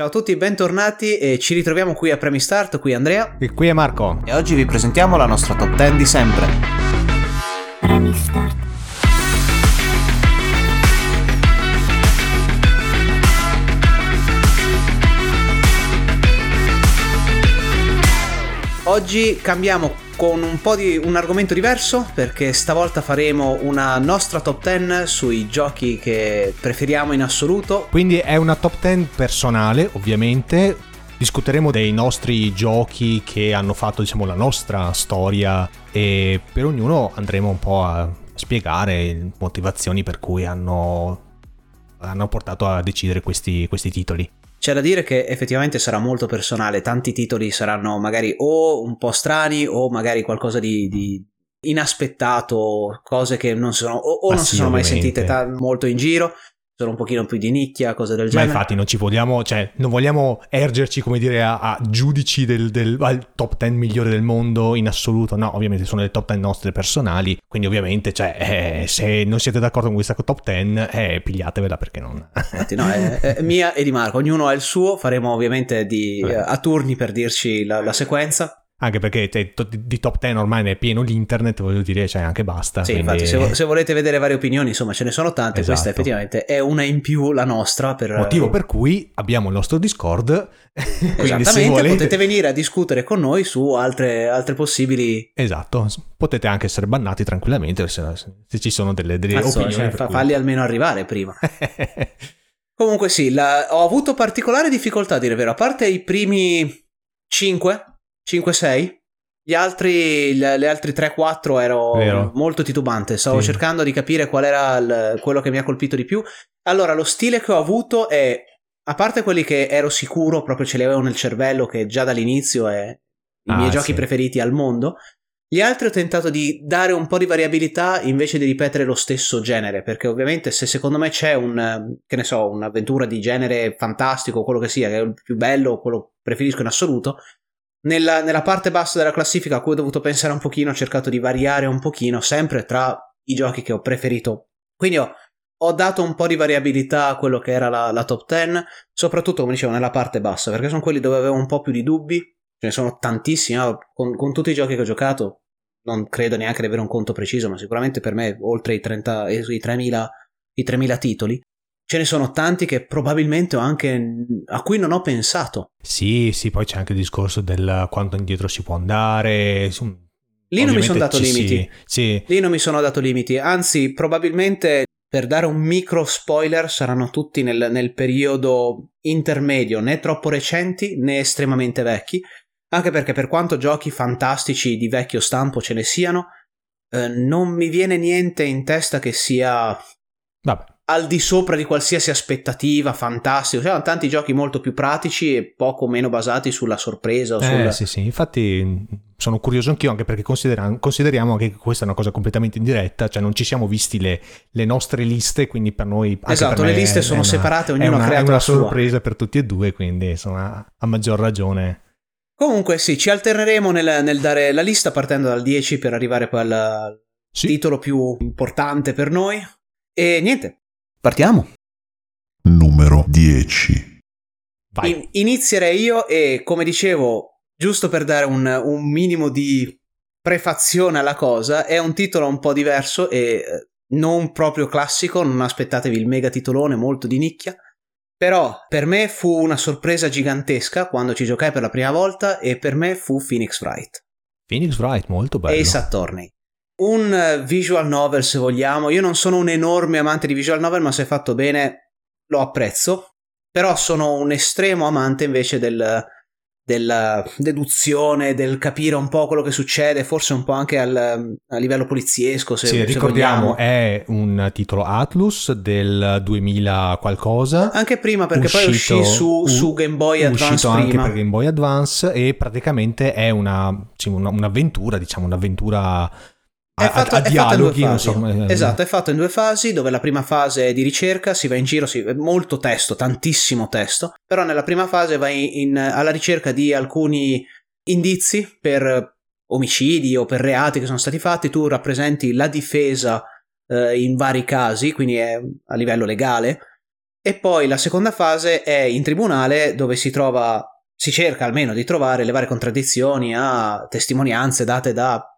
Ciao a tutti, bentornati e ci ritroviamo qui a Premi Start, qui Andrea. E qui è Marco. E oggi vi presentiamo la nostra top 10 di sempre. Premi Start. Oggi cambiamo con un po' di un argomento diverso perché stavolta faremo una nostra top 10 sui giochi che preferiamo in assoluto. Quindi è una top 10 personale, ovviamente. Discuteremo dei nostri giochi che hanno fatto, diciamo, la nostra storia e per ognuno andremo un po' a spiegare motivazioni per cui hanno, hanno portato a decidere questi, questi titoli. C'è da dire che effettivamente sarà molto personale, tanti titoli saranno magari o un po' strani o magari qualcosa di, di inaspettato, cose che non sono o, o non si sono mai sentite ta- molto in giro sono un pochino più di nicchia, cose del genere. Ma infatti non ci vogliamo, cioè, non vogliamo ergerci, come dire, a, a giudici del, del top 10 migliore del mondo in assoluto. No, ovviamente sono le top 10 nostre personali, quindi ovviamente, cioè, eh, se non siete d'accordo con questa top 10, eh, pigliatevela perché non... infatti no, è, è, mia e di Marco, ognuno ha il suo, faremo ovviamente di, a turni per dirci la, la sequenza anche perché te, di top 10 ormai ne è pieno l'internet, voglio dire, cioè anche basta. Sì, quindi... infatti, se, se, volete vedere varie opinioni, insomma, ce ne sono tante. Esatto. Questa effettivamente è una in più la nostra. Per... Motivo per cui abbiamo il nostro Discord. Esattamente, volete... potete venire a discutere con noi su altre, altre, possibili. Esatto, potete anche essere bannati tranquillamente se, se ci sono delle, delle Mazzo, opinioni. Cioè, cui... Falli almeno arrivare prima. Comunque, sì, la... ho avuto particolare difficoltà a dire vero, a parte i primi 5 5-6. Gli altri, le, le altre 3-4 ero Vero. molto titubante, stavo sì. cercando di capire qual era il, quello che mi ha colpito di più. Allora, lo stile che ho avuto è, a parte quelli che ero sicuro, proprio ce li avevo nel cervello, che già dall'inizio è i ah, miei giochi sì. preferiti al mondo, gli altri ho tentato di dare un po' di variabilità invece di ripetere lo stesso genere, perché ovviamente se secondo me c'è un, che ne so, un'avventura di genere fantastico, quello che sia, che è il più bello, quello preferisco in assoluto, nella, nella, parte bassa della classifica a cui ho dovuto pensare un pochino, ho cercato di variare un pochino, sempre tra i giochi che ho preferito. Quindi ho, ho dato un po' di variabilità a quello che era la, la, top 10, soprattutto come dicevo nella parte bassa, perché sono quelli dove avevo un po' più di dubbi, ce ne sono tantissimi, con, con tutti i giochi che ho giocato non credo neanche di avere un conto preciso, ma sicuramente per me oltre i, 30, i 3.000, i 3.000 titoli ce ne sono tanti che probabilmente ho anche a cui non ho pensato. Sì, sì, poi c'è anche il discorso del quanto indietro si può andare. Lì non mi sono dato limiti. Sì, Lì non mi sono dato limiti, anzi, probabilmente per dare un micro spoiler saranno tutti nel, nel periodo intermedio, né troppo recenti né estremamente vecchi. Anche perché per quanto giochi fantastici di vecchio stampo ce ne siano, eh, non mi viene niente in testa che sia Vabbè al di sopra di qualsiasi aspettativa, fantastico. C'erano tanti giochi molto più pratici e poco meno basati sulla sorpresa. Eh, sulla... sì, sì, infatti sono curioso anch'io anche perché consideriamo che questa è una cosa completamente indiretta, cioè non ci siamo visti le, le nostre liste, quindi per noi... Esatto, per le liste sono una, separate, ognuno una, ha creato è una sorpresa sua. per tutti e due, quindi insomma a maggior ragione. Comunque sì, ci alterneremo nel, nel dare la lista partendo dal 10 per arrivare poi al sì. titolo più importante per noi. E niente, Partiamo. Numero 10. In, inizierei io e come dicevo, giusto per dare un, un, minimo di prefazione alla cosa, è un titolo un po' diverso e eh, non proprio classico, non aspettatevi il mega titolone molto di nicchia. Però per me fu una sorpresa gigantesca quando ci giocai per la prima volta e per me fu Phoenix Wright. Phoenix Wright, molto bello. Ace Attorney un visual novel se vogliamo. Io non sono un enorme amante di visual novel, ma se fatto bene lo apprezzo. Però sono un estremo amante invece del, della deduzione, del capire un po' quello che succede, forse un po' anche al, a livello poliziesco. Se, sì, se ricordiamo, vogliamo. è un titolo Atlus del 2000 qualcosa. Anche prima, perché uscito, poi uscì su, su Game Boy Advance. Uscito prima. anche per Game Boy Advance e praticamente è una, sì, una, un'avventura, diciamo, un'avventura è fatto, a, a dialoghi, fatto so, esatto, è fatto in due fasi, dove la prima fase è di ricerca, si va in giro, si, molto testo, tantissimo testo, però nella prima fase vai in, alla ricerca di alcuni indizi per omicidi o per reati che sono stati fatti, tu rappresenti la difesa eh, in vari casi, quindi è a livello legale, E poi la seconda fase è in tribunale dove si trova, si cerca almeno di trovare le varie contraddizioni a testimonianze date da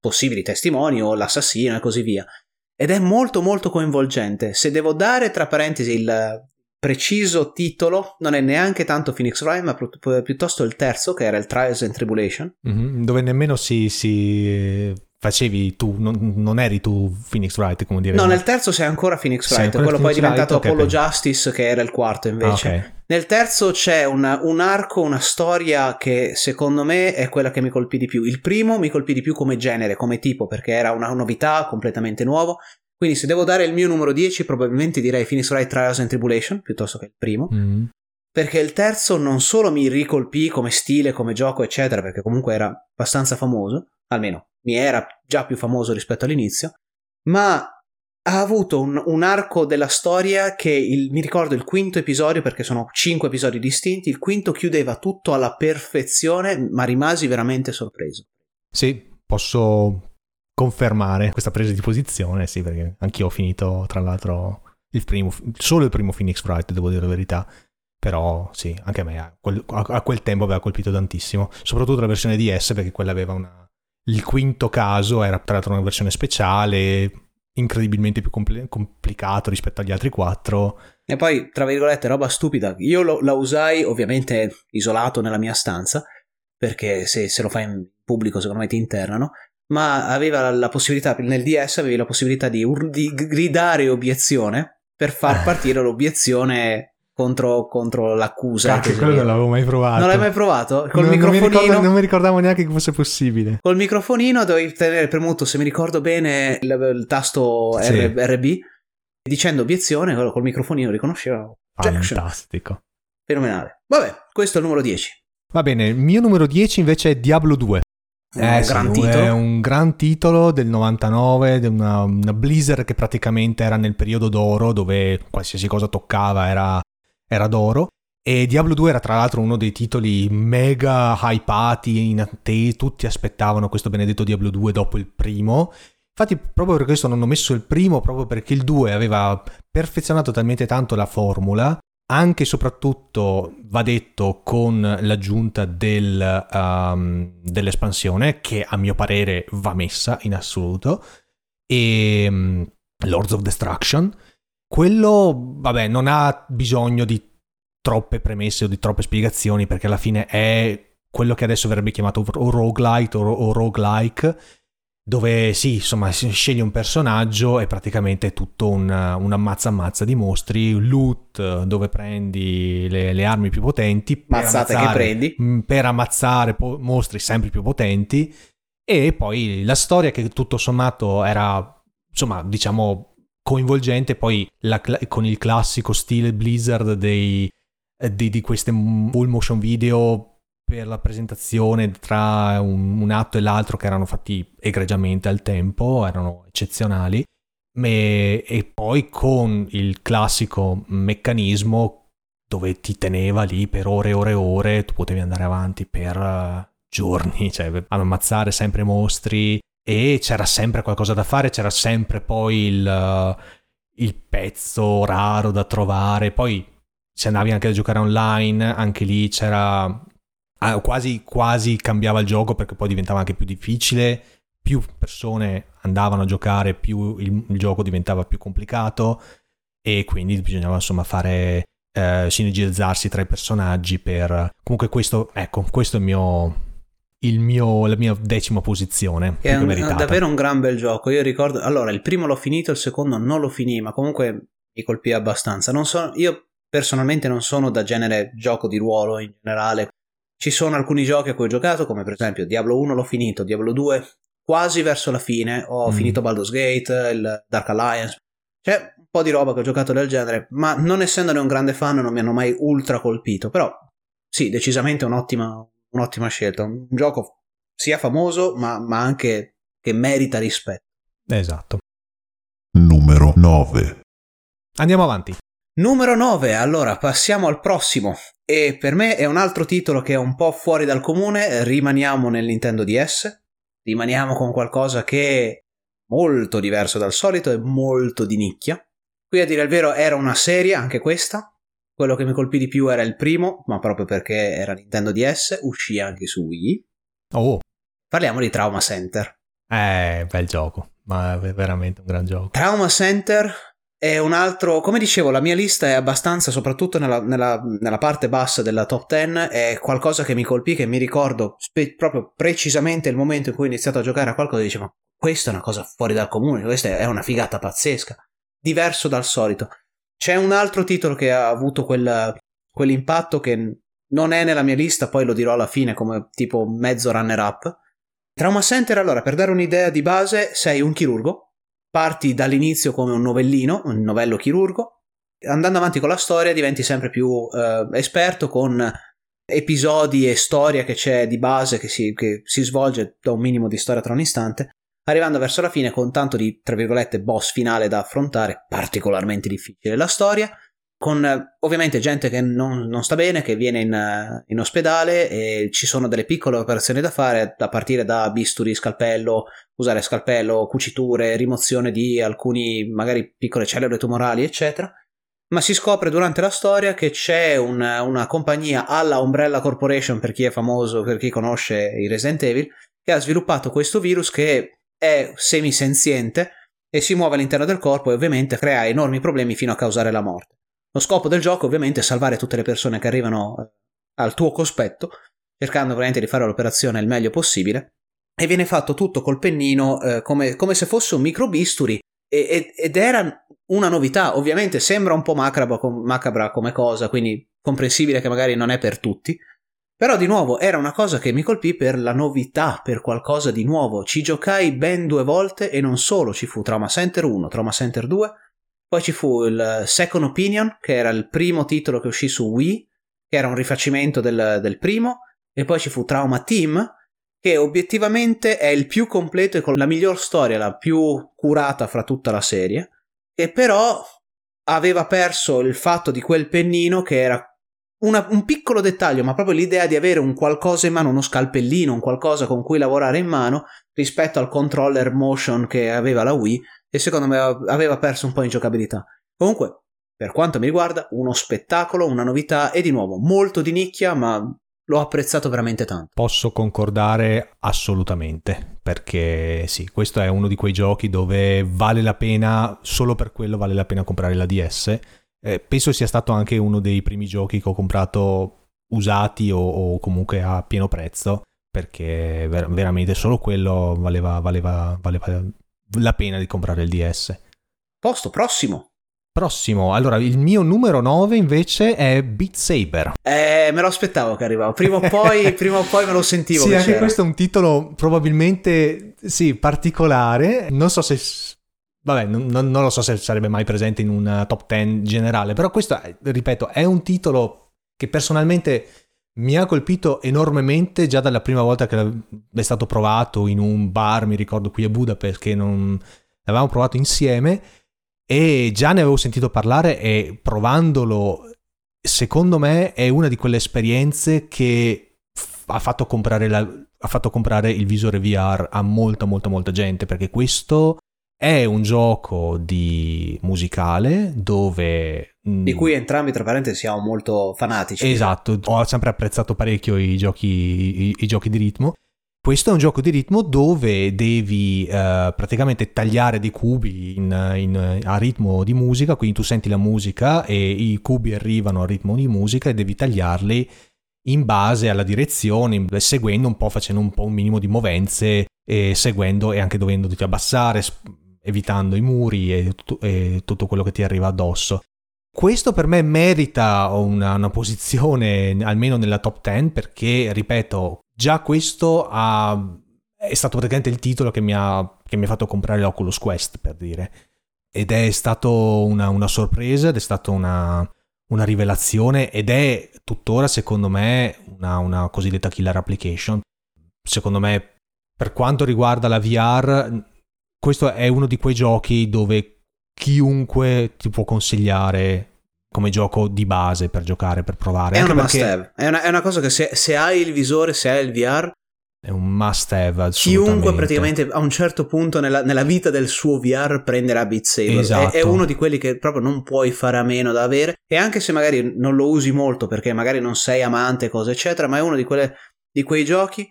possibili testimoni o l'assassino e così via. Ed è molto molto coinvolgente. Se devo dare tra parentesi il preciso titolo, non è neanche tanto Phoenix Wright, ma piuttosto il terzo, che era il Trials and Tribulation. Mm-hmm, dove nemmeno si, si facevi tu, non, non, eri tu Phoenix Wright, come dire. No, nel terzo sei ancora Phoenix sei Wright, quello Phoenix poi è diventato Wright, Apollo okay. Justice, che era il quarto invece. Ah, okay. Nel terzo c'è una, un arco, una storia che secondo me è quella che mi colpì di più. Il primo mi colpì di più come genere, come tipo, perché era una novità completamente nuovo. Quindi se devo dare il mio numero 10, probabilmente direi Phoenix Wright Trials and Tribulation, piuttosto che il primo. Mm. Perché il terzo non solo mi ricolpì come stile, come gioco, eccetera, perché comunque era abbastanza famoso, almeno mi era già più famoso rispetto all'inizio, ma ha avuto un, un arco della storia che il, mi ricordo il quinto episodio, perché sono cinque episodi distinti, il quinto chiudeva tutto alla perfezione, ma rimasi veramente sorpreso. Sì, posso confermare questa presa di posizione, sì, perché anch'io ho finito, tra l'altro, il primo, solo il primo Phoenix Wright, devo dire la verità. Però sì, anche a me a quel, a quel tempo aveva colpito tantissimo, soprattutto la versione DS perché quella aveva una, il quinto caso era tra l'altro una versione speciale, incredibilmente più compl- complicato rispetto agli altri quattro. E poi, tra virgolette, roba stupida. Io lo, la usai ovviamente isolato nella mia stanza, perché se, se, lo fai in pubblico secondo me ti internano, ma aveva la possibilità, nel DS avevi la possibilità di, di gridare obiezione per far partire l'obiezione contro, contro l'accusa. Cacchio, quello non l'avevo mai provato. Non l'hai mai provato? Col non, microfonino. Non mi, ricordo, non mi, ricordavo neanche che fosse possibile. Col microfonino dovevi tenere premuto, se mi ricordo bene, il, il tasto sì. R, RB. Dicendo obiezione, col microfonino riconosceva. Fantastico. Fenomenale. Vabbè, questo è il numero 10. Va bene, il mio numero 10 invece è Diablo 2. Eh, un sì, gran titolo. È un gran titolo del 99, di una, una Blizzard che praticamente era nel periodo d'oro dove qualsiasi cosa toccava era era d'oro. E Diablo 2 era tra l'altro uno dei titoli mega hypati, in attesa, tutti aspettavano questo benedetto Diablo 2 dopo il primo. Infatti proprio per questo non ho messo il primo, proprio perché il 2 aveva perfezionato talmente tanto la formula, anche e soprattutto, va detto, con l'aggiunta del, um, dell'espansione, che a mio parere va messa in assoluto, e um, Lords of Destruction, quello, vabbè, non ha bisogno di troppe premesse o di troppe spiegazioni perché alla fine è quello che adesso verrebbe chiamato o roguelite o, o roguelike dove sì, insomma, scegli un personaggio e praticamente è tutto un, un ammazza ammazza di mostri, loot dove prendi le, le armi più potenti, mazzate che prendi, mm, per ammazzare po- mostri sempre più potenti. E poi la storia che tutto sommato era, insomma, diciamo coinvolgente poi la, con il classico stile Blizzard dei, eh, di, di queste full motion video per la presentazione tra un, un, atto e l'altro che erano fatti egregiamente al tempo, erano eccezionali, e, e poi con il classico meccanismo dove ti teneva lì per ore e ore e ore, tu potevi andare avanti per uh, giorni, cioè ammazzare sempre mostri, e c'era sempre qualcosa da fare, c'era sempre poi il, il pezzo raro da trovare, poi se andavi anche a giocare online, anche lì c'era ah, quasi, quasi cambiava il gioco perché poi diventava anche più difficile, più persone andavano a giocare, più il, il gioco diventava più complicato. E quindi bisognava insomma fare eh, sinergizzarsi tra i personaggi per comunque questo ecco questo è il mio mio, la mia decima posizione. È un, davvero un gran bel gioco. Io ricordo, allora, il primo l'ho finito, il secondo non lo finì, ma comunque mi colpì abbastanza. Non so, io personalmente non sono da genere gioco di ruolo in generale. Ci sono alcuni giochi a cui ho giocato, come per esempio Diablo 1 l'ho finito, Diablo 2 quasi verso la fine, ho mm. finito Baldur's Gate, il Dark Alliance. C'è un po' di roba che ho giocato del genere, ma non essendone un grande fan non mi hanno mai ultra colpito. Però sì, decisamente un'ottima, un'ottima scelta. Un gioco sia famoso, ma, ma anche che merita rispetto. Esatto. Numero 9. Andiamo avanti. Numero 9, allora passiamo al prossimo. E per me è un altro titolo che è un po' fuori dal comune. Rimaniamo nel Nintendo DS. Rimaniamo con qualcosa che è molto diverso dal solito e molto di nicchia. Qui a dire il vero era una serie, anche questa. Quello che mi colpì di più era il primo, ma proprio perché era Nintendo DS, uscì anche su Wii. Oh. Parliamo di Trauma Center. Eh, bel gioco, ma è veramente un gran gioco. Trauma Center è un altro, come dicevo, la mia lista è abbastanza, soprattutto nella, nella, nella parte bassa della top 10, è qualcosa che mi colpì, che mi ricordo spe- proprio precisamente il momento in cui ho iniziato a giocare a qualcosa e dicevo, questa è una cosa fuori dal comune, questa è una figata pazzesca diverso dal solito. C'è un altro titolo che ha avuto quel, quell'impatto che non è nella mia lista, poi lo dirò alla fine come tipo mezzo runner-up. Trauma Center, allora, per dare un'idea di base, sei un chirurgo, parti dall'inizio come un novellino, un novello chirurgo, andando avanti con la storia diventi sempre più eh, esperto con episodi e storia che c'è di base che si, che si svolge da un minimo di storia tra un istante arrivando verso la fine con tanto di, tra virgolette, boss finale da affrontare, particolarmente difficile la storia, con eh, ovviamente gente che non, non, sta bene, che viene in, eh, in, ospedale e ci sono delle piccole operazioni da fare, a partire da bisturi, scalpello, usare scalpello, cuciture, rimozione di alcuni magari piccole cellule tumorali, eccetera. Ma si scopre durante la storia che c'è una, una compagnia alla Umbrella Corporation, per chi è famoso, per chi conosce i Resident Evil, che ha sviluppato questo virus che è semisenziente e si muove all'interno del corpo e ovviamente crea enormi problemi fino a causare la morte. Lo scopo del gioco ovviamente è salvare tutte le persone che arrivano eh, al tuo cospetto, cercando ovviamente di fare l'operazione il meglio possibile, e viene fatto tutto col pennino eh, come, come, se fosse un microbisturi e, ed era una novità, ovviamente sembra un po' macabra, macabra come cosa, quindi comprensibile che magari non è per tutti, però di nuovo era una cosa che mi colpì per la novità, per qualcosa di nuovo. Ci giocai ben due volte e non solo, ci fu Trauma Center 1, Trauma Center 2, poi ci fu il Second Opinion, che era il primo titolo che uscì su Wii, che era un rifacimento del, del primo, e poi ci fu Trauma Team, che obiettivamente è il più completo e con la miglior storia, la più curata fra tutta la serie, e però aveva perso il fatto di quel pennino che era una, un piccolo dettaglio, ma proprio l'idea di avere un qualcosa in mano, uno scalpellino, un qualcosa con cui lavorare in mano rispetto al controller motion che aveva la Wii e secondo me aveva perso un po' in giocabilità. Comunque, per quanto mi riguarda, uno spettacolo, una novità e di nuovo molto di nicchia, ma l'ho apprezzato veramente tanto. Posso concordare assolutamente, perché sì, questo è uno di quei giochi dove vale la pena, solo per quello vale la pena comprare la DS eh, penso sia stato anche uno dei primi giochi che ho comprato usati o, o comunque a pieno prezzo perché ver- veramente solo quello valeva, valeva, valeva la pena di comprare il DS. Posto prossimo. Prossimo, allora il mio numero 9 invece è Beat Saber. Eh, me lo aspettavo che arrivava, prima o poi, prima o poi me lo sentivo. Sì, anche c'era. questo è un titolo probabilmente, sì, particolare, non so se Vabbè, non, non, lo so se sarebbe mai presente in un top 10 generale, però questo, ripeto, è un titolo che personalmente mi ha colpito enormemente già dalla prima volta che è stato provato in un bar, mi ricordo qui a Budapest, che non l'avevamo provato insieme e già ne avevo sentito parlare e provandolo, secondo me è una di quelle esperienze che ha fatto la, ha fatto comprare il visore VR a molta, molta, molta gente, perché questo è un gioco di musicale dove... Mm, di cui entrambi, tra parentesi, siamo molto fanatici. Esatto, ho sempre apprezzato parecchio i giochi, i, i giochi di ritmo. Questo è un gioco di ritmo dove devi uh, praticamente tagliare dei cubi in, in, a ritmo di musica, quindi tu senti la musica e i cubi arrivano a ritmo di musica e devi tagliarli in base alla direzione, seguendo un po', facendo un po' un minimo di movenze e seguendo e anche dovendoti abbassare, evitando i muri e, e tutto quello che ti arriva addosso. Questo per me merita una, una, posizione almeno nella top 10 perché, ripeto, già questo ha, è stato praticamente il titolo che mi, ha, che mi ha fatto comprare l'Oculus Quest, per dire. Ed è stato una, una sorpresa ed è stata una, una, rivelazione ed è tuttora, secondo me, una, una cosiddetta killer application. Secondo me, per quanto riguarda la VR, questo è uno di quei giochi dove chiunque ti può consigliare come gioco di base per giocare, per provare. È una perché... must have. È una, è una, cosa che se, se, hai il visore, se hai il VR, È un must have. Chiunque praticamente a un certo punto nella, nella, vita del suo VR prenderà Beat Saber. Esatto. È, è, esatto. uno di quelli che proprio non puoi fare a meno da avere. E anche se magari non lo usi molto perché magari non sei amante, cose eccetera, ma è uno di, quelle, di quei giochi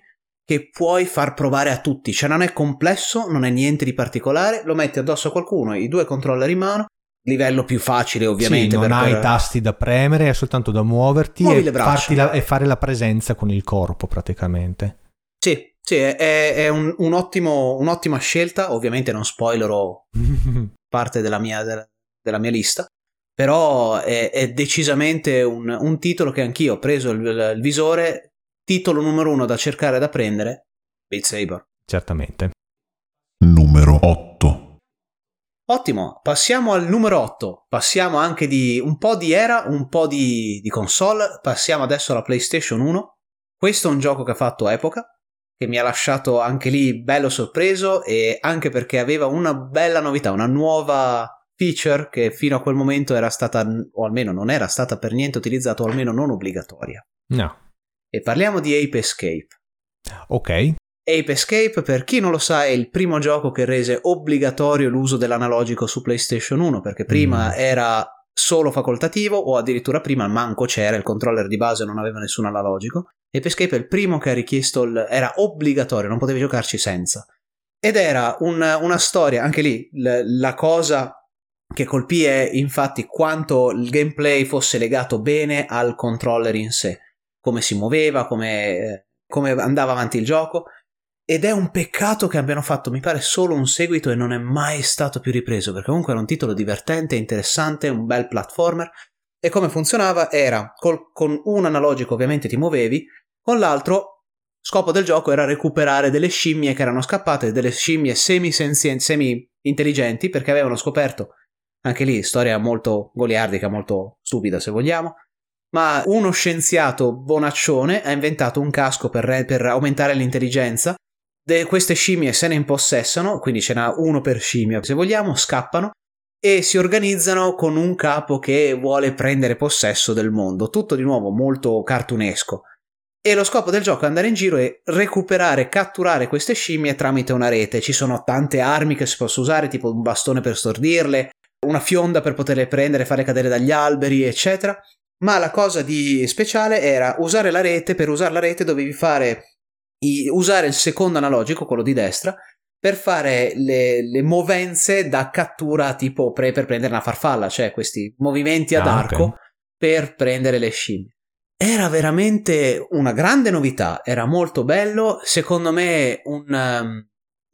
che puoi far provare a tutti. Cioè non è complesso, non è niente di particolare, lo metti addosso a qualcuno, i due controller in mano, livello più facile ovviamente. Sì, non hai per... tasti da premere, è soltanto da muoverti e, la, e, fare la presenza con il corpo praticamente. Sì, sì, è, è un, un ottimo, un'ottima scelta, ovviamente non spoilerò parte della mia, della, mia, lista, però è, è decisamente un, un, titolo che anch'io ho preso il, il visore, titolo numero uno da cercare da prendere, Beat Saber. Certamente. Numero 8. Ottimo, passiamo al numero 8. Passiamo anche di un po' di era, un po' di, di console. Passiamo adesso alla PlayStation 1. Questo è un gioco che ha fatto epoca che mi ha lasciato anche lì bello sorpreso e anche perché aveva una bella novità, una nuova feature che fino a quel momento era stata, o almeno non era stata per niente utilizzata, o almeno non obbligatoria. No. E parliamo di Ape Escape. Ok. Ape Escape, per chi non lo sa, è il primo gioco che rese obbligatorio l'uso dell'analogico su PlayStation 1, perché prima mm. era solo facoltativo o addirittura prima manco c'era, il controller di base non aveva nessun analogico. Ape Escape è il primo che ha richiesto, il, era obbligatorio, non potevi giocarci senza. Ed era un, una storia, anche lì, la, la cosa che colpì è infatti quanto il gameplay fosse legato bene al controller in sé, come si muoveva, come, come andava avanti il gioco. Ed è un peccato che abbiano fatto, mi pare, solo un seguito e non è mai stato più ripreso, perché comunque era un titolo divertente, interessante, un bel platformer. E come funzionava era col, con un analogico ovviamente ti muovevi, con l'altro scopo del gioco era recuperare delle scimmie che erano scappate, delle scimmie semi-intelligenti, perché avevano scoperto, anche lì storia molto goliardica, molto stupida se vogliamo, ma uno scienziato bonaccione ha inventato un casco per, per aumentare l'intelligenza De queste scimmie se ne impossessano, quindi ce n'ha uno per scimmia se vogliamo, scappano e si organizzano con un capo che vuole prendere possesso del mondo. Tutto di nuovo molto cartunesco. E lo scopo del gioco è andare in giro e recuperare, catturare queste scimmie tramite una rete. Ci sono tante armi che si possono usare, tipo un bastone per stordirle, una fionda per poterle prendere, fare cadere dagli alberi, eccetera. Ma la cosa di speciale era usare la rete. Per usare la rete dovevi fare usare il secondo analogico, quello di destra, per fare le, le movenze da cattura tipo pre, per prendere una farfalla, cioè questi movimenti ad ah, arco okay. per prendere le scimmie. Era veramente una grande novità, era molto bello, secondo me un, um,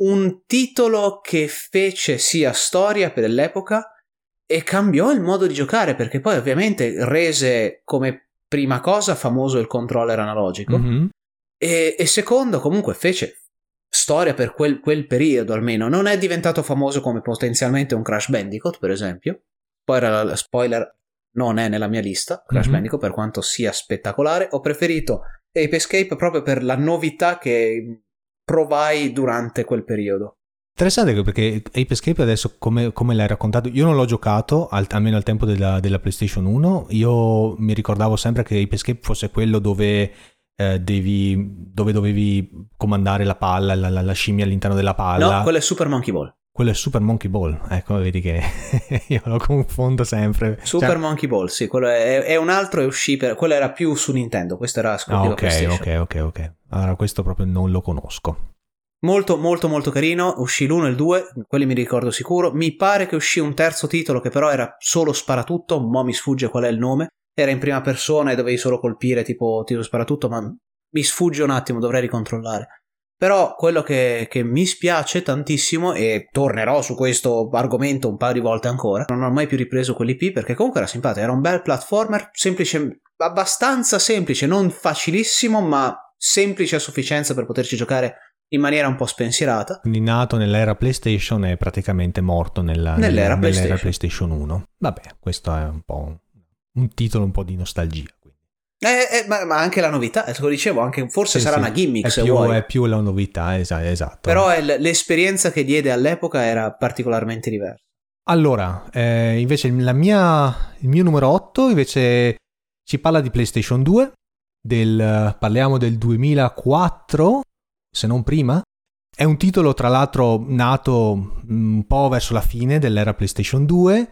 un titolo che fece sia storia per l'epoca e cambiò il modo di giocare perché poi ovviamente rese come prima cosa famoso il controller analogico. Mm-hmm e, e secondo, comunque, fece storia per quel, quel, periodo almeno. Non è diventato famoso come potenzialmente un Crash Bandicoot, per esempio. La spoiler, non è nella mia lista. Crash mm-hmm. Bandicoot, per quanto sia spettacolare, ho preferito Ape Escape proprio per la novità che provai durante quel periodo. Interessante perché Ape Escape adesso come, come, l'hai raccontato, io non l'ho giocato al, almeno al tempo della, della, PlayStation 1, io mi ricordavo sempre che Ape Escape fosse quello dove eh, devi, dove dovevi comandare la palla, la, la, la, scimmia all'interno della palla. No, quello è Super Monkey Ball. Quello è Super Monkey Ball, ecco, vedi che io lo confondo sempre. Super cioè... Monkey Ball, sì, quello è, è, un altro e uscì per... quello era più su Nintendo, questo era esclusivo ah, ok, ok, ok, ok. Allora questo proprio non lo conosco. Molto, molto, molto carino. Uscì l'1 e il 2, quelli mi ricordo sicuro. Mi pare che uscì un terzo titolo che però era solo sparatutto, mo mi sfugge qual è il nome era in prima persona e dovevi solo colpire tipo tiro sparatutto, ma mi sfugge un attimo, dovrei ricontrollare. Però quello che, che, mi spiace tantissimo, e tornerò su questo argomento un paio di volte ancora, non ho mai più ripreso quell'IP perché comunque era simpatico, era un bel platformer, semplice, abbastanza semplice, non facilissimo, ma semplice a sufficienza per poterci giocare in maniera un po' spensierata. Quindi nato nell'era PlayStation e praticamente morto nella, nell'era, nell'era PlayStation. PlayStation 1. Vabbè, questo è un po' un titolo un po' di nostalgia. Eh, eh, ma, ma, anche la novità, lo dicevo, anche, forse sì, sarà sì. una gimmick è se più, vuoi. È più la novità, esatto. Però l'esperienza che diede all'epoca era particolarmente diversa. Allora, eh, invece mia, il mio numero 8 invece ci parla di PlayStation 2, del, parliamo del 2004, se non prima. È un titolo tra l'altro nato un po' verso la fine dell'era PlayStation 2,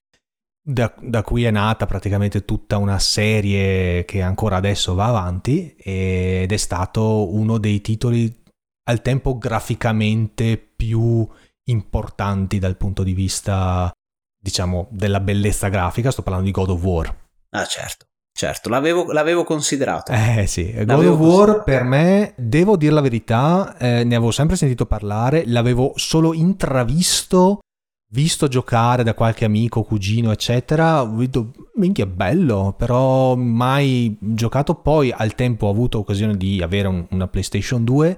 da, da, cui è nata praticamente tutta una serie che ancora adesso va avanti ed è stato uno dei titoli al tempo graficamente più importanti dal punto di vista, diciamo, della bellezza grafica. Sto parlando di God of War. Ah, certo. Certo, l'avevo, l'avevo, considerato. Eh sì, God l'avevo of War per me, devo dire la verità, eh, ne avevo sempre sentito parlare, l'avevo solo intravisto, visto giocare da qualche amico, cugino, eccetera, ho detto, minchia, bello, però mai giocato. Poi al tempo ho avuto occasione di avere un, una PlayStation 2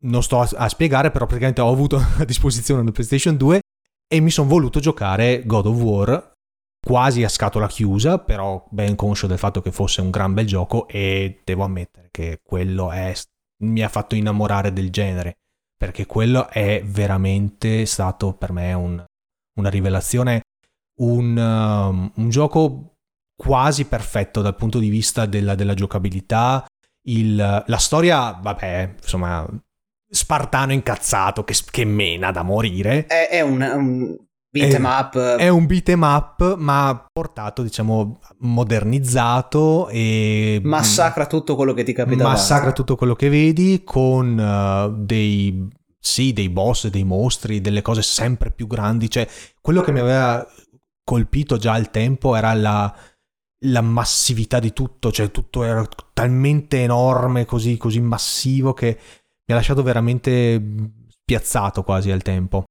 non sto a, a spiegare, però praticamente ho avuto a disposizione una PlayStation 2 e mi sono voluto giocare God of War quasi a scatola chiusa, però ben conscio del fatto che fosse un gran bel gioco e devo ammettere che quello è, mi ha fatto innamorare del genere, perché quello è veramente stato per me un, una rivelazione, un, um, un, gioco quasi perfetto dal punto di vista della, della giocabilità, il, la storia, vabbè, insomma, spartano incazzato che, che mena da morire. È, è un, un beat em up. È un beat em up, ma portato, diciamo, modernizzato e... Massacra tutto quello che ti capita. Massacra avanti. tutto quello che vedi con uh, dei... Sì, dei boss, dei mostri, delle cose sempre più grandi. Cioè, quello che mi aveva colpito già al tempo era la, la massività di tutto, cioè tutto era talmente enorme, così, così massivo che mi ha lasciato veramente spiazzato quasi al tempo.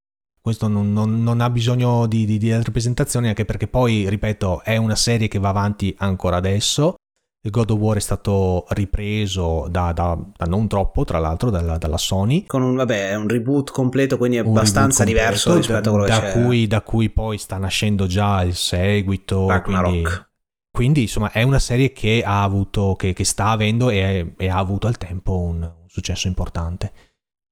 Questo non, non, non ha bisogno di, di, di, altre presentazioni, anche perché poi, ripeto, è una serie che va avanti ancora adesso. God of War è stato ripreso da, da, da non troppo, tra l'altro, dalla, dalla, Sony. Con un, vabbè, un reboot completo, quindi è un abbastanza diverso rispetto a quello da che cui, da cui pui sta nascendo già il seguito. Quindi, quindi, insomma, è una serie che ha avuto, che, che sta avendo e, e, ha avuto al tempo un, successo importante.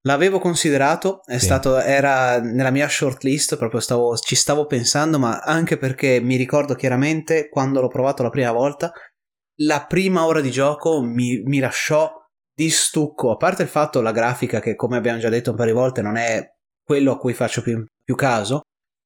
L'avevo considerato, è sì. stato, era nella mia shortlist, proprio stavo, ci stavo pensando, ma anche perché mi ricordo chiaramente quando l'ho provato la prima volta, la prima ora di gioco mi, mi lasciò di stucco, a parte il fatto la grafica che come abbiamo già detto un paio di volte non è quello a cui faccio più, più caso,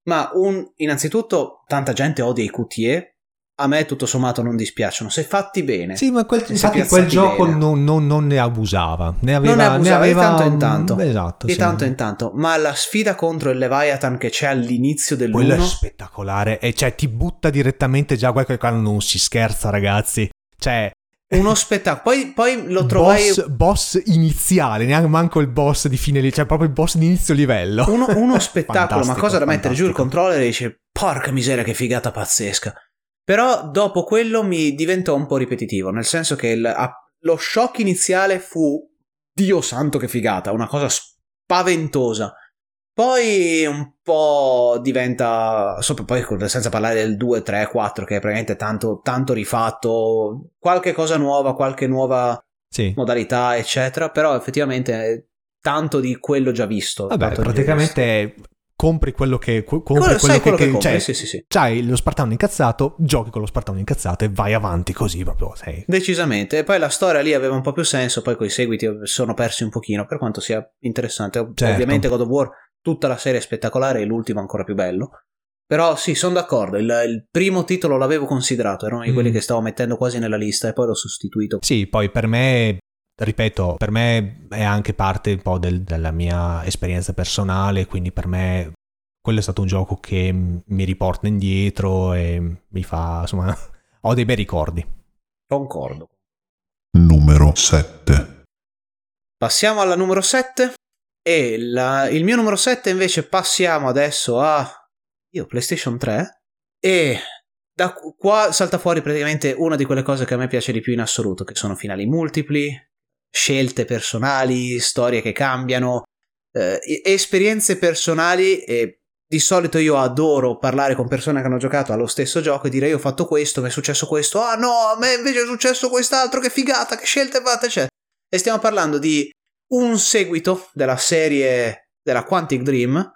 ma un, innanzitutto tanta gente odia i QTE a me tutto sommato non dispiacciono, se fatti bene. Sì, ma quel, infatti quel gioco non, non, non, ne abusava, ne aveva, non ne abusava, ne aveva di tanto in tanto. Esatto, di sì. tanto in tanto, ma la sfida contro il Leviathan che c'è all'inizio del Quello è spettacolare, e cioè ti butta direttamente già qualche quando non si scherza ragazzi, cioè uno spettacolo. Poi, poi, lo trovai. Boss, boss, iniziale, neanche manco il boss di fine livello, cioè proprio il boss di inizio livello. Uno, uno spettacolo, ma cosa da mettere giù il controller e dice: Porca miseria, che figata pazzesca. Però dopo quello mi diventò un po' ripetitivo, nel senso che il, lo shock iniziale fu Dio santo che figata, una cosa spaventosa. Poi un po' diventa, poi senza parlare del 2, 3, 4 che è praticamente tanto, tanto rifatto, qualche cosa nuova, qualche nuova sì. modalità, eccetera, però effettivamente tanto di quello già visto. Vabbè, praticamente compri quello che compri quello, quello, quello che, che, compri, cioè, sì, sì, sì. c'hai lo Spartano incazzato, giochi con lo Spartano incazzato e vai avanti così proprio sei. Decisamente, e poi la storia lì aveva un po' più senso, poi con i seguiti sono persi un pochino, per quanto sia interessante. Certo. Ovviamente God of War, tutta la serie è spettacolare e l'ultimo ancora più bello. Però sì, sono d'accordo, il, il, primo titolo l'avevo considerato, era uno di quelli mm. che stavo mettendo quasi nella lista e poi l'ho sostituito. Sì, poi per me ripeto, per me è anche parte un po' del, della mia esperienza personale, quindi per me quello è stato un gioco che mi riporta indietro e mi fa, insomma, ho dei bei ricordi. Concordo. Numero 7. Passiamo alla numero 7 e la, il mio numero 7 invece passiamo adesso a io PlayStation 3 e da qua salta fuori praticamente una di quelle cose che a me piace di più in assoluto, che sono finali multipli, scelte personali, storie che cambiano, eh, esperienze personali e di solito io adoro parlare con persone che hanno giocato allo stesso gioco e dire io ho fatto questo, mi è successo questo, ah no, a me invece è successo quest'altro, che figata, che scelte fate c'è. E stiamo parlando di un seguito della serie della Quantic Dream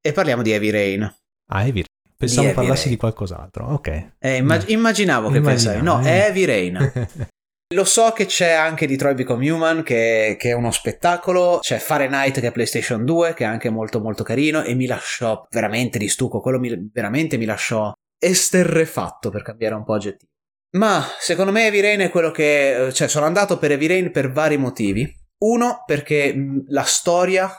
e parliamo di Heavy Rain. Ah, Heavy Rain. Pensavo parlassi Rain. di qualcos'altro, ok. Eh, immag- immaginavo che Immaginavo, pensavi, no, eh. Heavy Rain. Lo so che c'è anche Detroit Become Human che, che, è uno spettacolo, c'è Fahrenheit che è PlayStation 2 che è anche molto molto carino e mi lasciò veramente di stucco, quello mi, veramente mi lasciò esterrefatto per cambiare un po' aggettivo. Ma secondo me Rain è quello che... cioè sono andato per Rain per vari motivi. Uno perché la storia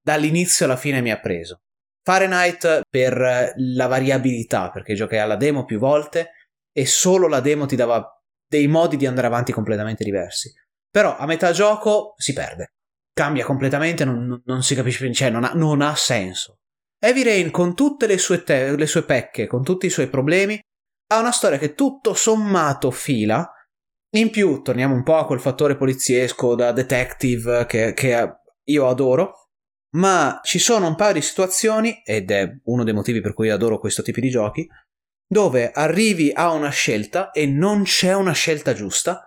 dall'inizio alla fine mi ha preso. Fahrenheit per la variabilità, perché giocai alla demo più volte e solo la demo ti dava dei modi di andare avanti completamente diversi. Però a metà gioco si perde. Cambia completamente, non, non si capisce, cioè non ha, non ha senso. Heavy Rain con tutte le sue, te- le sue pecche, con tutti i suoi problemi, ha una storia che tutto sommato fila. In più, torniamo un po' a quel fattore poliziesco da detective che, che io adoro, ma ci sono un paio di situazioni, ed è uno dei motivi per cui adoro questo tipo di giochi, dove arrivi a una scelta e non c'è una scelta giusta,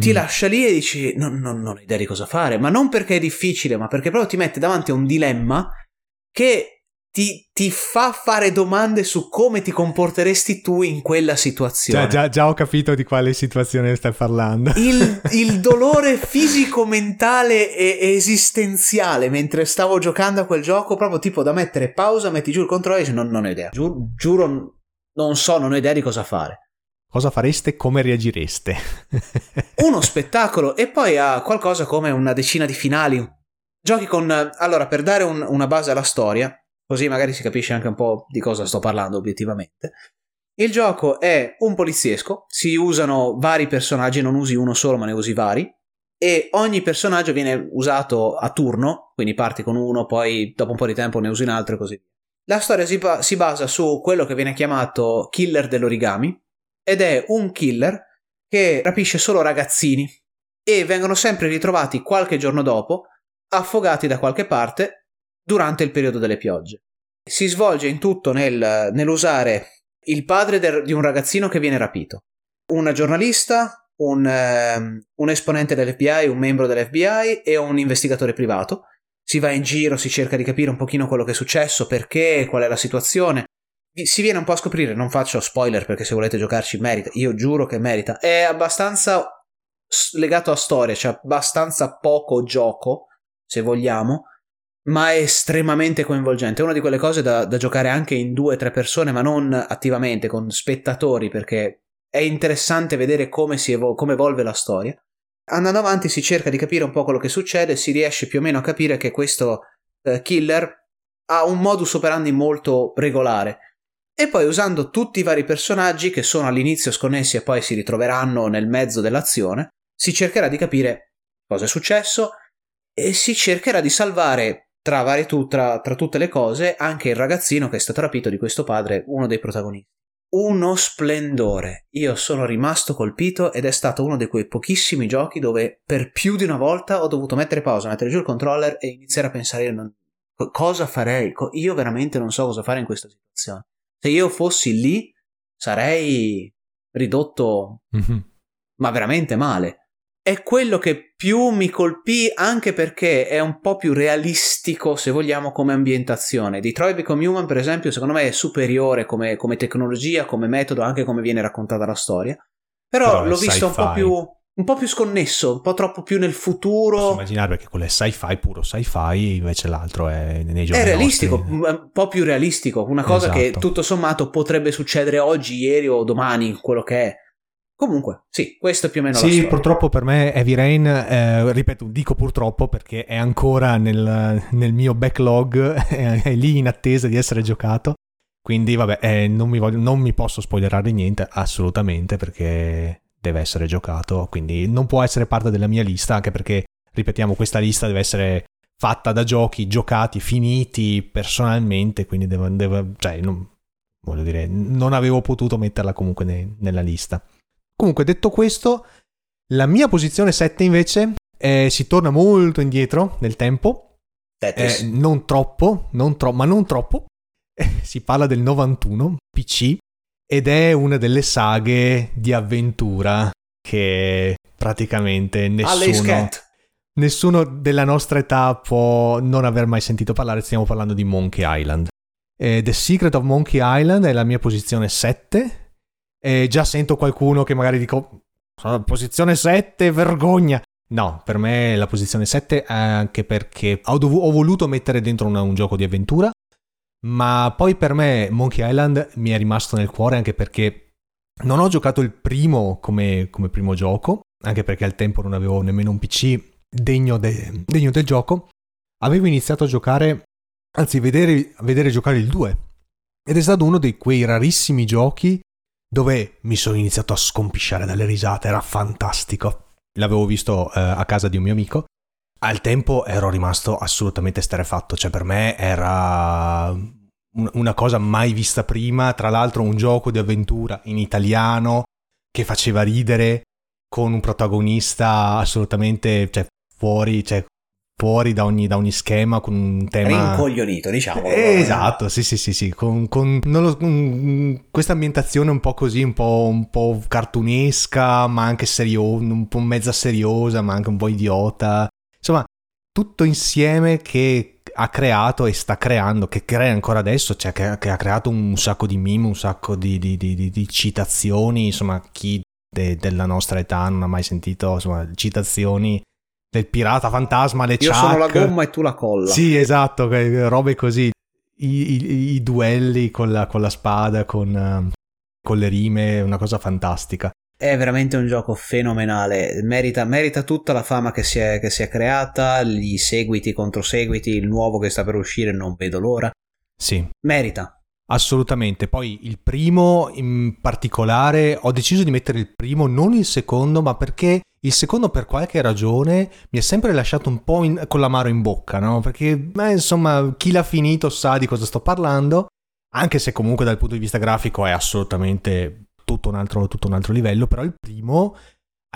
ti lascia lì e dici non, non, non ho idea di cosa fare, ma non perché è difficile, ma perché proprio ti mette davanti a un dilemma che ti, ti, fa fare domande su come ti comporteresti tu in quella situazione. Già, già, già ho capito di quale situazione stai parlando. Il, il dolore fisico, mentale e esistenziale mentre stavo giocando a quel gioco, proprio tipo da mettere pausa, metti giù il controllo e dici non, non ho idea. Giuro, giuro non so, non ho idea di cosa fare. Cosa fareste? Come reagireste? Uno spettacolo e poi ha qualcosa come una decina di finali. Giochi con... Allora, per dare un, una base alla storia, così magari si capisce anche un po' di cosa sto parlando obiettivamente. Il gioco è un poliziesco, si usano vari personaggi, non usi uno solo ma ne usi vari, e ogni personaggio viene usato a turno, quindi parti con uno, poi dopo un po' di tempo ne usi un altro e così via. La storia si, ba- si basa su quello che viene chiamato killer dell'origami ed è un killer che rapisce solo ragazzini e vengono sempre ritrovati qualche giorno dopo affogati da qualche parte durante il periodo delle piogge. Si svolge in tutto nel, nell'usare il padre de- di un ragazzino che viene rapito, una giornalista, un, um, un esponente dell'FBI, un membro dell'FBI e un investigatore privato si va in giro, si cerca di capire un pochino quello che è successo, perché, qual è la situazione. Si viene un po' a scoprire, non faccio spoiler perché se volete giocarci merita, io giuro che merita. È abbastanza legato a storia, c'è cioè abbastanza poco gioco, se vogliamo, ma è estremamente coinvolgente. È una di quelle cose da, da giocare anche in due o tre persone, ma non attivamente, con spettatori, perché è interessante vedere come, si evo- come evolve la storia. Andando avanti si cerca di capire un po' quello che succede, si riesce più o meno a capire che questo eh, killer ha un modus operandi molto regolare. E poi usando tutti i vari personaggi che sono all'inizio sconnessi e poi si ritroveranno nel mezzo dell'azione, si cercherà di capire cosa è successo e si cercherà di salvare tra, varie, tra, tra tutte le cose anche il ragazzino che è stato rapito di questo padre, uno dei protagonisti uno splendore. Io sono rimasto colpito ed è stato uno di quei pochissimi giochi dove per più di una volta ho dovuto mettere pausa, mettere giù il controller e iniziare a pensare non... cosa farei. Io veramente non so cosa fare in questa situazione. Se io fossi lì sarei ridotto, mm-hmm. ma veramente male è quello che più mi colpì anche perché è un po' più realistico, se vogliamo, come ambientazione. Detroit Become Human, per esempio, secondo me è superiore come, come tecnologia, come metodo, anche come viene raccontata la storia. Però, Però l'ho visto un po' più un po' più sconnesso, un po' troppo più nel futuro. Posso immaginare perché quello è sci-fi, puro sci-fi, invece l'altro è nei giorni È realistico, nostri. un po' più realistico, una cosa esatto. che tutto sommato potrebbe succedere oggi, ieri o domani, quello che è. Comunque, sì, questo è più o meno sì, purtroppo per me Heavy Rain, eh, ripeto, dico purtroppo perché è ancora nel, nel mio backlog, è, è, lì in attesa di essere giocato. Quindi, vabbè, eh, non, mi voglio, non mi posso spoilerare niente, assolutamente, perché deve essere giocato. Quindi non può essere parte della mia lista, anche perché, ripetiamo, questa lista deve essere fatta da giochi giocati, finiti personalmente, quindi devo, devo cioè, non, voglio dire, non avevo potuto metterla comunque ne, nella lista. Comunque, detto questo, la mia posizione 7 invece eh, si torna molto indietro nel tempo. Eh, non troppo, non tro- ma non troppo. Si parla del 91 PC ed è una delle saghe di avventura che praticamente nessuno, nessuno della nostra età può non aver mai sentito parlare. Stiamo parlando di Monkey Island. Eh, The Secret of Monkey Island è la mia posizione 7 e già sento qualcuno che magari dico posizione 7, vergogna. No, per me la posizione 7 è anche perché ho, dov- ho voluto mettere dentro una, un gioco di avventura, ma poi per me Monkey Island mi è rimasto nel cuore anche perché non ho giocato il primo come, come primo gioco, anche perché al tempo non avevo nemmeno un PC degno, de- degno del gioco. Avevo iniziato a giocare, anzi vedere, vedere giocare il 2. Ed è stato uno di quei rarissimi giochi dove mi sono iniziato a scompisciare dalle risate, era fantastico l'avevo visto eh, a casa di un mio amico. Al tempo ero rimasto assolutamente sterefatto, cioè per me era una cosa mai vista prima, tra l'altro un gioco di avventura in italiano che faceva ridere con un protagonista assolutamente cioè, fuori, cioè, fuori da ogni, da ogni, schema con un tema rincoglionito diciamo eh, esatto sì sì sì sì con, con lo, questa ambientazione un po' così un po', un po cartunesca ma anche seriosa un po' mezza seriosa ma anche un po' idiota. Insomma tutto insieme che ha creato e sta creando che crea ancora adesso cioè che, che ha creato un sacco di meme un sacco di, di, di, di citazioni insomma chi de, della nostra età non ha mai sentito insomma citazioni del pirata fantasma, le Io Chuck. sono la gomma e tu la colla. Sì, esatto, robe così. I, i, i duelli con la, con la spada, con, con, le rime, una cosa fantastica. È veramente un gioco fenomenale, merita, merita tutta la fama che si, è, che si è creata, gli seguiti contro seguiti, il nuovo che sta per uscire, non vedo l'ora. Sì. Merita. Assolutamente, poi il primo in particolare ho deciso di mettere il primo, non il secondo, ma perché il secondo, per qualche ragione, mi ha sempre lasciato un po' in, con l'amaro in bocca, no? Perché, beh, insomma, chi l'ha finito sa di cosa sto parlando, anche se comunque dal punto di vista grafico è assolutamente tutto un altro, tutto un altro livello, però il primo,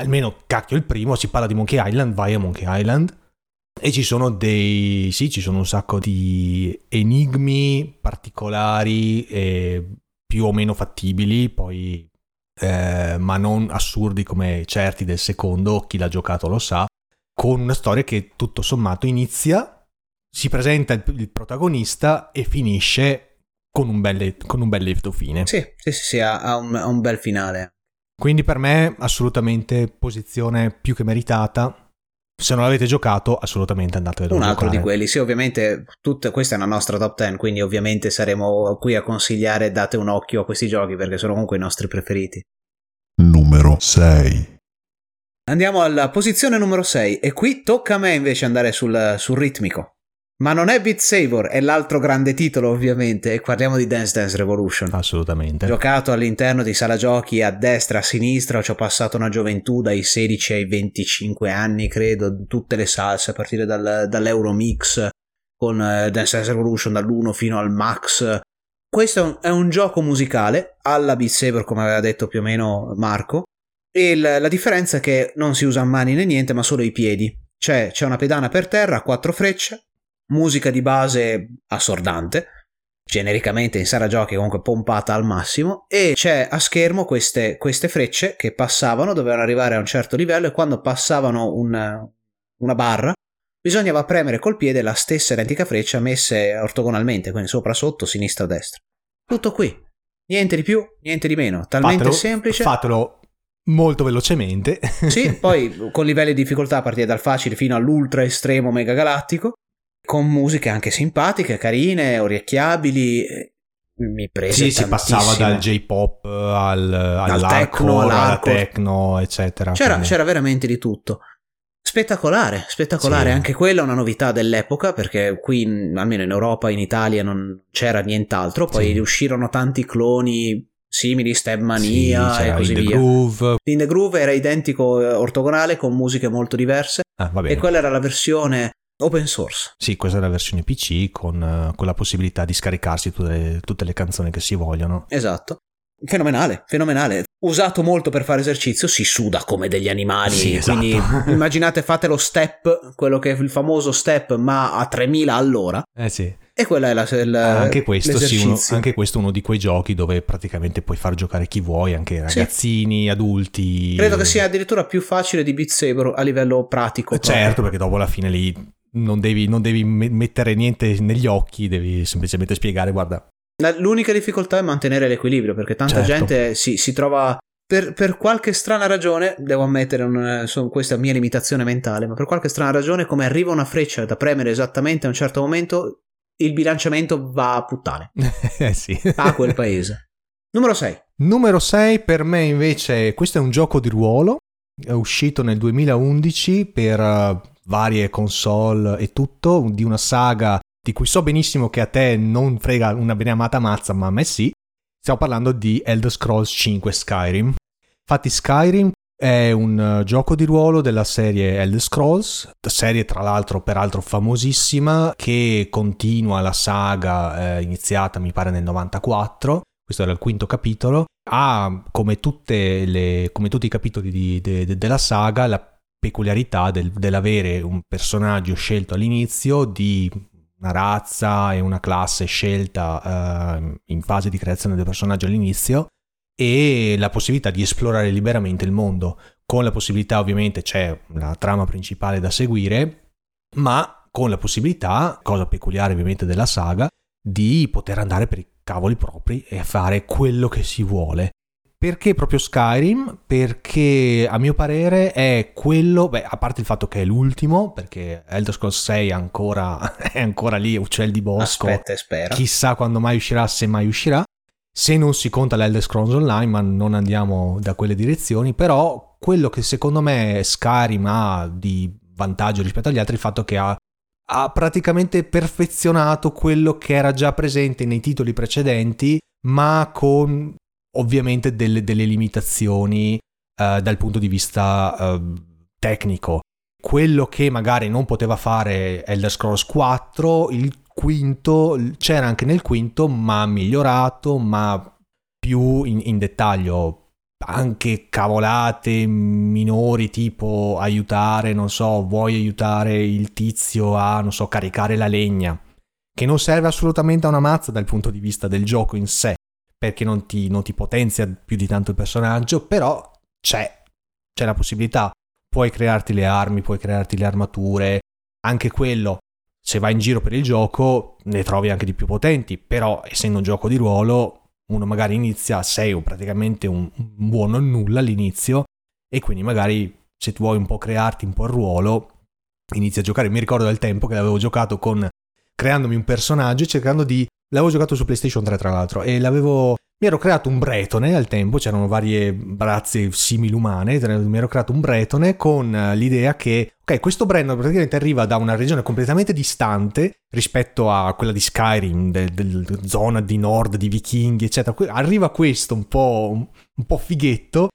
almeno cacchio il primo, si parla di Monkey Island, vai a Monkey Island, e ci sono dei. sì, ci sono un sacco di enigmi particolari e più o meno fattibili. Poi eh, ma non assurdi come certi del secondo, chi l'ha giocato lo sa, con una storia che tutto sommato inizia, si presenta il, il protagonista e finisce con un bel, con un bel lieto fine. Sì, sì, sì, sì ha, un, ha un bel finale. Quindi per me assolutamente posizione più che meritata. Se non l'avete giocato, assolutamente andatevelo Un a altro giocare. di quelli, sì, ovviamente tutta, questa è una nostra top 10, quindi ovviamente saremo qui a consigliare, date un occhio a questi giochi perché sono comunque i nostri preferiti. Numero 6. Andiamo alla posizione numero 6 e qui tocca a me invece andare sul, sul ritmico. Ma non è Beat Saber, è l'altro grande titolo ovviamente, e parliamo di Dance Dance Revolution. Assolutamente. Giocato all'interno di sala giochi a destra, a sinistra, ci ho passato una gioventù dai 16 ai 25 anni, credo, tutte le salse, a partire dal, dall'Euromix, con eh, Dance Dance Revolution dall'1 fino al Max. Questo è un, è un gioco musicale, alla Beat Saber come aveva detto più o meno Marco, e la, la differenza è che non si usa mani né niente, ma solo i piedi. Cioè, c'è una pedana per terra, quattro frecce, musica di base assordante, genericamente in sala giochi comunque pompata al massimo, e c'è a schermo queste, queste frecce che passavano, dovevano arrivare a un certo livello e quando passavano una, una barra bisognava premere col piede la stessa identica freccia messe ortogonalmente, quindi sopra, sotto, sinistra, destra. Tutto qui. Niente di più, niente di meno. Talmente fatelo, semplice. Fatelo molto velocemente. Sì, poi con livelli di difficoltà a partire dal facile fino all'ultra estremo mega galattico con musiche anche simpatiche, carine, orecchiabili. Mi prese Sì, si passava dal J-pop al, al techno, alla techno, eccetera. C'era, c'era, veramente di tutto. Spettacolare, spettacolare, sì. anche quella è una novità dell'epoca perché qui, almeno in Europa, in Italia, non c'era nient'altro. Poi sì. uscirono tanti cloni simili, Stab Mania sì, e così In via. The Groove. In The Groove era identico ortogonale con musiche molto diverse. Ah, e quella era la versione open source. Sì, questa è la versione PC con, con la possibilità di scaricarsi tutte le, tutte le, canzoni che si vogliono. Esatto. Fenomenale, fenomenale. Usato molto per fare esercizio, si suda come degli animali. Sì, esatto. Quindi immaginate fate lo step, quello che è il famoso step, ma a 3000 all'ora. Eh sì. E quella è la, la anche questo, sì, uno, anche questo è uno di quei giochi dove praticamente puoi far giocare chi vuoi, anche ragazzini, sì. adulti. Credo che sia addirittura più facile di Beat Saber a livello pratico. Certo, proprio. perché dopo alla fine lì non devi, non devi, mettere niente negli occhi, devi semplicemente spiegare, guarda. L'unica difficoltà è mantenere l'equilibrio, perché tanta certo. gente si, si, trova per, per, qualche strana ragione, devo ammettere, non, sono, questa è mia limitazione mentale, ma per qualche strana ragione, come arriva una freccia da premere esattamente a un certo momento, il bilanciamento va a puttane. eh sì. A quel paese. Numero 6. Numero 6 per me invece, questo è un gioco di ruolo, è uscito nel 2011 per uh, varie console e tutto, di una saga di cui so benissimo che a te non frega una beneamata mazza, ma a me sì. Stiamo parlando di Elder Scrolls 5 Skyrim. Infatti Skyrim è un uh, gioco di ruolo della serie Elder Scrolls, serie tra l'altro peraltro famosissima che continua la saga eh, iniziata mi pare nel 94, questo era il quinto capitolo, ha come, le, come tutti i capitoli di, de, de, della saga la peculiarità del, dell'avere un personaggio scelto all'inizio di una razza e una classe scelta uh, in fase di creazione del personaggio all'inizio e la possibilità di esplorare liberamente il mondo, con la possibilità ovviamente c'è la trama principale da seguire, ma con la possibilità, cosa peculiare ovviamente della saga, di poter andare per i cavoli propri e fare quello che si vuole. Perché proprio Skyrim? Perché a mio parere è quello, beh, a parte il fatto che è l'ultimo, perché Elder Scrolls 6 ancora, è ancora lì, uccel di bosco. Aspetta e spera. Chissà quando mai uscirà, se mai uscirà. Se non si conta l'Elder Scrolls Online, ma non andiamo da quelle direzioni, però quello che secondo me Skyrim ha di vantaggio rispetto agli altri è il fatto che ha, ha praticamente perfezionato quello che era già presente nei titoli precedenti, ma con ovviamente delle, delle limitazioni uh, dal punto di vista uh, tecnico. Quello che magari non poteva fare Elder Scrolls 4, il quinto c'era anche nel quinto, ma migliorato, ma più in, in dettaglio. Anche cavolate minori tipo aiutare, non so, vuoi aiutare il tizio a, non so, caricare la legna, che non serve assolutamente a una mazza dal punto di vista del gioco in sé, perché non ti, non ti potenzia più di tanto il personaggio, però c'è, c'è la possibilità. Puoi crearti le armi, puoi crearti le armature, anche quello, se vai in giro per il gioco, ne trovi anche di più potenti, però essendo un gioco di ruolo, uno magari inizia, sei praticamente un, buono o nulla all'inizio, e quindi magari se tu vuoi un po' crearti un po' il ruolo, inizi a giocare. Mi ricordo del tempo che l'avevo giocato con creandomi un personaggio e cercando di L'avevo giocato su PlayStation 3 tra l'altro e l'avevo... Mi ero creato un bretone al tempo, c'erano varie razze similumane, mi ero creato un bretone con l'idea che, ok, questo bretone praticamente arriva da una regione completamente distante rispetto a quella di Skyrim, del, del zona di nord, di vichinghi, eccetera. Arriva questo un po', un po' fighetto,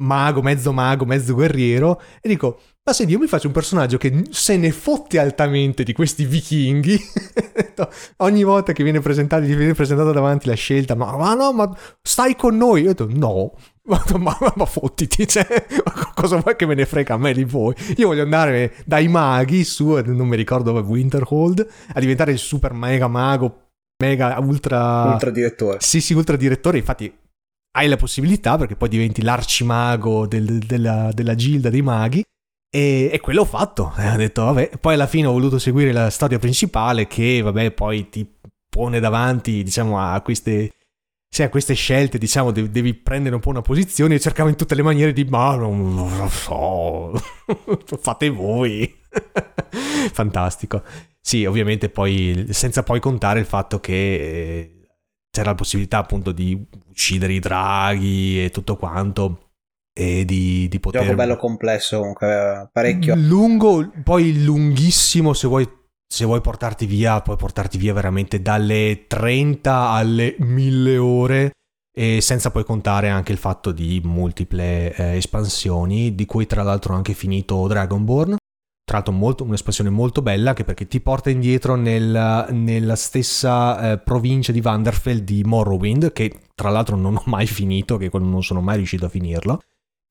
mago, mezzo mago, mezzo guerriero, e dico, ma se io mi faccio un personaggio che se ne fotte altamente di questi vichinghi, ogni volta che viene presentato, gli viene presentata davanti la scelta, ma, ma no, ma stai con noi? Io ho detto no, ma, ma, ma fottiti, cioè, cosa vuoi che me ne frega a me di voi? Io voglio andare dai maghi su, non mi ricordo dove, Winterhold, a diventare il super mega mago, mega ultra... Ultra direttore. Sì, sì, ultra direttore, infatti hai la possibilità perché poi diventi l'arcimago del, della, della gilda dei maghi e, e quello ho fatto, eh, ho detto vabbè, poi alla fine ho voluto seguire la storia principale che vabbè poi ti pone davanti diciamo a queste, sì, a queste scelte diciamo devi, devi, prendere un po' una posizione e cercavo in tutte le maniere di ma non lo so, fate voi, fantastico. Sì, ovviamente poi senza poi contare il fatto che eh, c'era la possibilità appunto di uccidere i draghi e tutto quanto e di, di poter... Gioco bello complesso comunque, parecchio. Lungo, poi lunghissimo se vuoi, se vuoi portarti via, puoi portarti via veramente dalle 30 alle 1000 ore e senza poi contare anche il fatto di multiple eh, espansioni, di cui tra l'altro ho anche finito Dragonborn. Tra l'altro molto, un'espansione molto bella anche perché ti porta indietro nel, nella stessa eh, provincia di Vanderfell di Morrowind, che tra l'altro non ho mai finito, che non sono mai riuscito a finirlo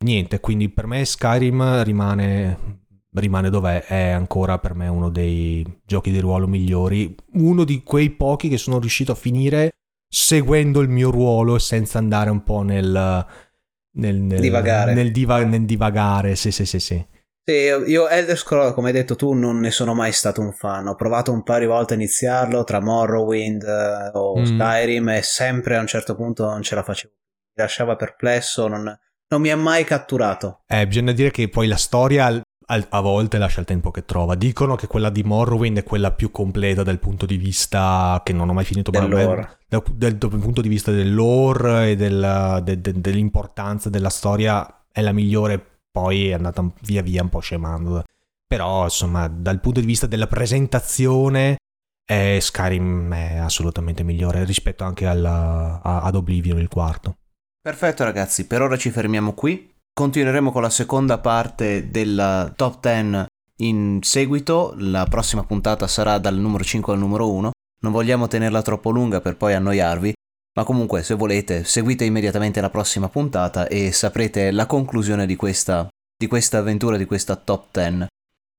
niente, quindi per me Skyrim rimane, rimane dov'è, è ancora per me uno dei giochi di ruolo migliori, uno di quei pochi che sono riuscito a finire seguendo il mio ruolo e senza andare un po' nel... Nel, nel divagare. Nel, diva, nel divagare, sì, sì, sì, sì. Sì, io Elder Scrolls, come hai detto tu, non ne sono mai stato un fan. Ho provato un paio di volte a iniziarlo tra Morrowind uh, o mm. Skyrim e sempre a un certo punto non ce la facevo. Mi lasciava perplesso, non, non mi ha mai catturato. Eh, bisogna dire che poi la storia a volte lascia il tempo che trova. Dicono che quella di Morrowind è quella più completa dal punto di vista che non ho mai finito del dal, dal, dal, punto di vista del lore e del, de, de, dell'importanza della storia è la migliore, poi è andata via via un po' scemando. Però, insomma, dal punto di vista della presentazione eh, Skyrim è assolutamente migliore rispetto anche alla, a, ad Oblivion il quarto. Perfetto ragazzi, per ora ci fermiamo qui. Continueremo con la seconda parte della top 10 in seguito, la prossima puntata sarà dal numero 5 al numero 1. Non vogliamo tenerla troppo lunga per poi annoiarvi, ma comunque se volete seguite immediatamente la prossima puntata e saprete la conclusione di questa, di questa avventura, di questa top 10.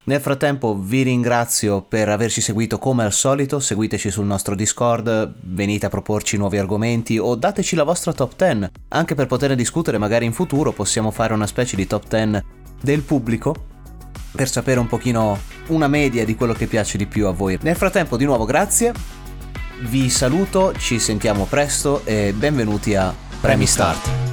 Nel frattempo vi ringrazio per averci seguito come al solito, seguiteci sul nostro Discord, venite a proporci nuovi argomenti o dateci la vostra top 10, anche per poter discutere magari in futuro possiamo fare una specie di top 10 del pubblico per sapere un pochino una media di quello che piace di più a voi. Nel frattempo di nuovo grazie, vi saluto, ci sentiamo presto e benvenuti a Premi Start.